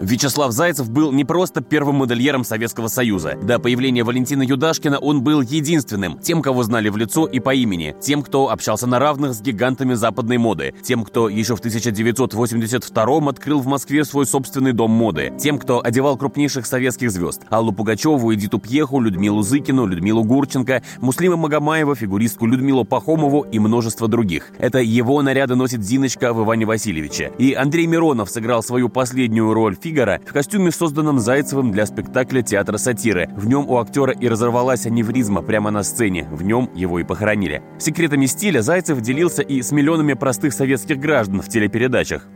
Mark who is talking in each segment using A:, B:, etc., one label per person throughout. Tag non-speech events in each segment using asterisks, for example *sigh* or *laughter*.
A: Вячеслав Зайцев был не просто первым модельером Советского Союза. До появления Валентина Юдашкина он был единственным, тем, кого знали в лицо и по имени, тем, кто общался на равных с гигантами западной моды, тем, кто еще в 1982 открыл в Москве свой собственный дом моды, тем, кто одевал крупнейших советских звезд – Аллу Пугачеву, Эдиту Пьеху, Людмилу Зыкину, Людмилу Гурченко, Муслима Магомаева, фигуристку Людмилу Пахомову и множество других. Это его наряды носит Зиночка в Иване Васильевиче. И Андрей Миронов сыграл свою последнюю роль Фига Фигаро в костюме, созданном Зайцевым для спектакля театра сатиры. В нем у актера и разорвалась аневризма прямо на сцене. В нем его и похоронили. Секретами стиля Зайцев делился и с миллионами простых советских граждан в телепередачах.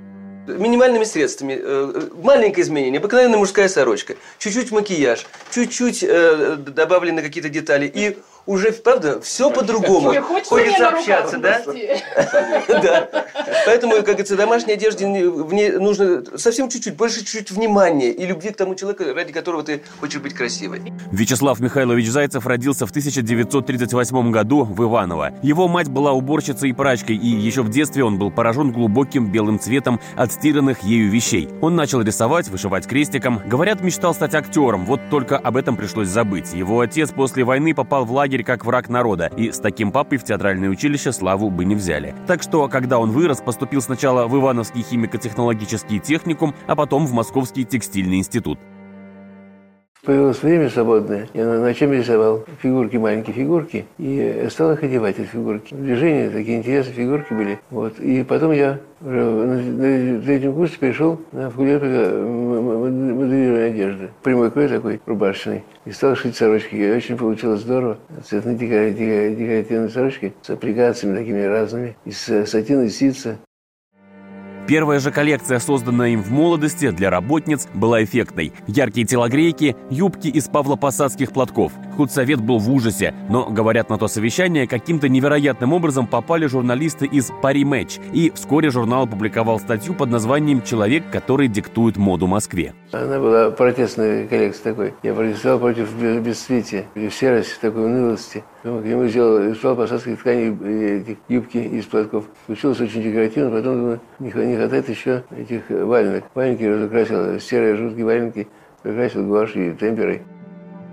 B: Минимальными средствами. Э, маленькое изменение. Обыкновенная мужская сорочка. Чуть-чуть макияж. Чуть-чуть э, добавлены какие-то детали. И уже, правда, все по-другому. Хочется общаться, да? *laughs* Да. Поэтому, как говорится, домашней одежде ней нужно совсем чуть-чуть, больше чуть-чуть внимания и любви к тому человеку, ради которого ты хочешь быть красивой.
A: Вячеслав Михайлович Зайцев родился в 1938 году в Иваново. Его мать была уборщицей и прачкой, и еще в детстве он был поражен глубоким белым цветом отстиранных ею вещей. Он начал рисовать, вышивать крестиком. Говорят, мечтал стать актером, вот только об этом пришлось забыть. Его отец после войны попал в лагерь как враг народа, и с таким папой в театральное училище славу бы не взяли. Так что, когда он вырос, поступил сначала в Ивановский химико-технологический техникум, а потом в Московский текстильный институт.
C: Появилось время свободное. Я на, чем рисовал фигурки, маленькие фигурки, и стал их одевать, эти фигурки. Движения, такие интересные фигурки были. Вот. И потом я уже на третьем курсе перешел на факультет моделирования одежды. Прямой крой такой, рубашечный. И стал шить сорочки. И очень получилось здорово. Цветные декоративные сорочки с аппликациями такими разными. Из сатина, из ситца.
A: Первая же коллекция, созданная им в молодости для работниц, была эффектной. Яркие телогрейки, юбки из павлопосадских платков. Худсовет был в ужасе, но, говорят, на то совещание каким-то невероятным образом попали журналисты из «Пари Матч», и вскоре журнал опубликовал статью под названием «Человек, который диктует моду Москве».
C: Она была протестная коллекция такой. Я протестовал против бесцветия, серости, такой унылости. Ну, к нему сделал, искал посадских тканей этих юбки из платков. Получилось очень декоративно, потом думаю, не, не хватает еще этих валенок. Валенки разукрасил, серые жуткие валенки, прикрасил гуашью и темперой.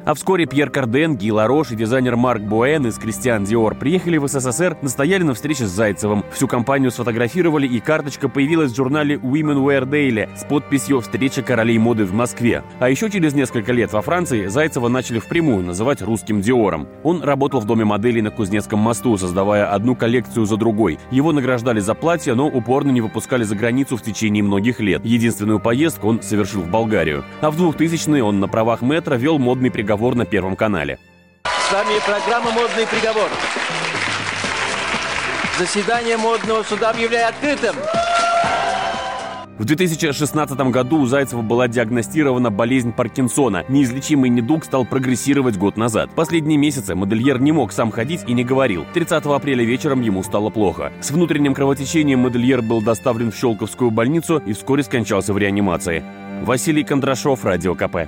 A: А вскоре Пьер Карден, Ги Ларош и дизайнер Марк Буэн из Кристиан Диор приехали в СССР, настояли на встрече с Зайцевым. Всю компанию сфотографировали, и карточка появилась в журнале Women Wear Daily с подписью «Встреча королей моды в Москве». А еще через несколько лет во Франции Зайцева начали впрямую называть русским Диором. Он работал в доме моделей на Кузнецком мосту, создавая одну коллекцию за другой. Его награждали за платье, но упорно не выпускали за границу в течение многих лет. Единственную поездку он совершил в Болгарию. А в 2000-е он на правах метра вел модный приговор приговор на Первом канале.
D: С вами программа «Модный приговор». Заседание модного суда объявляю открытым.
A: В 2016 году у Зайцева была диагностирована болезнь Паркинсона. Неизлечимый недуг стал прогрессировать год назад. Последние месяцы модельер не мог сам ходить и не говорил. 30 апреля вечером ему стало плохо. С внутренним кровотечением модельер был доставлен в Щелковскую больницу и вскоре скончался в реанимации. Василий Кондрашов, Радио КП.